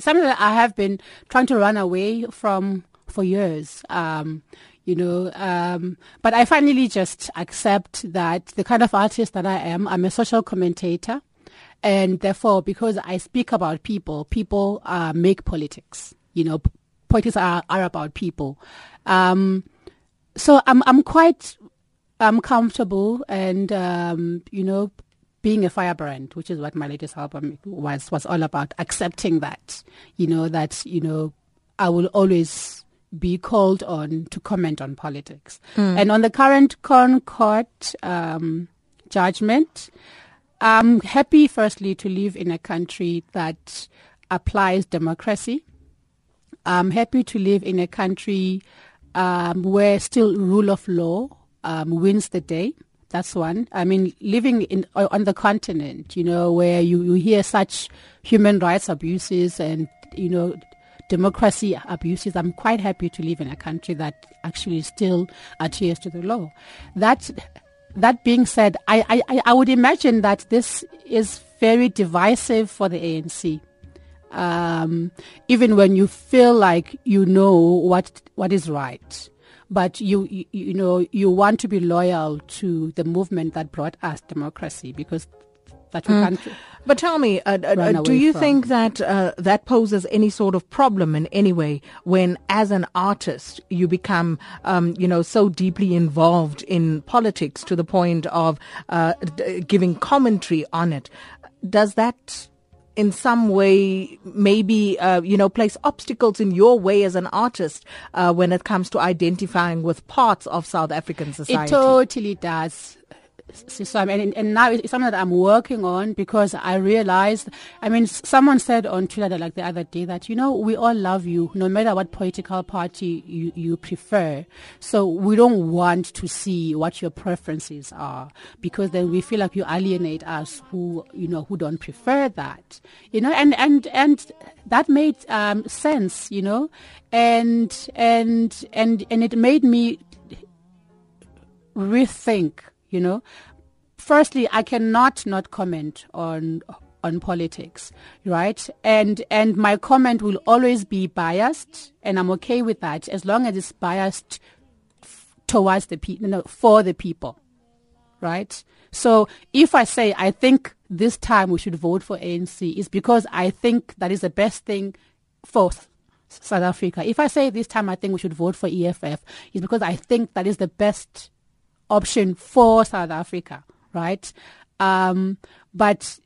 something that I have been trying to run away from for years. Um, you know, um, but I finally just accept that the kind of artist that I am, I'm a social commentator. And therefore, because I speak about people, people uh, make politics. You know, politics are, are about people. Um, so I'm I'm quite I'm comfortable and um, you know being a firebrand, which is what my latest album was was all about, accepting that you know that you know I will always be called on to comment on politics. Mm. And on the current ConCourt um, judgment, I'm happy, firstly, to live in a country that applies democracy. I'm happy to live in a country um, where still rule of law um, wins the day. That's one. I mean, living in on the continent, you know, where you, you hear such human rights abuses and you know democracy abuses, I'm quite happy to live in a country that actually still adheres to the law. That that being said, I, I, I would imagine that this is very divisive for the ANC. Um, even when you feel like you know what what is right, but you, you you know you want to be loyal to the movement that brought us democracy because that we mm. can't. But tell me, uh, uh, do you from. think that uh, that poses any sort of problem in any way when, as an artist, you become, um, you know, so deeply involved in politics to the point of uh, d- giving commentary on it? Does that in some way maybe uh, you know place obstacles in your way as an artist uh, when it comes to identifying with parts of South African society? It totally does I mean, and now it's something that I'm working on because I realized, I mean, someone said on Twitter like the other day that, you know, we all love you no matter what political party you, you prefer. So we don't want to see what your preferences are because then we feel like you alienate us who, you know, who don't prefer that, you know, and, and, and that made um, sense, you know, and, and, and, and it made me rethink you know. Firstly, I cannot not comment on on politics, right? And and my comment will always be biased, and I'm okay with that as long as it's biased towards the people, no, for the people, right? So if I say I think this time we should vote for ANC, it's because I think that is the best thing for South Africa. If I say this time I think we should vote for EFF, it's because I think that is the best option for South Africa, right? Um, but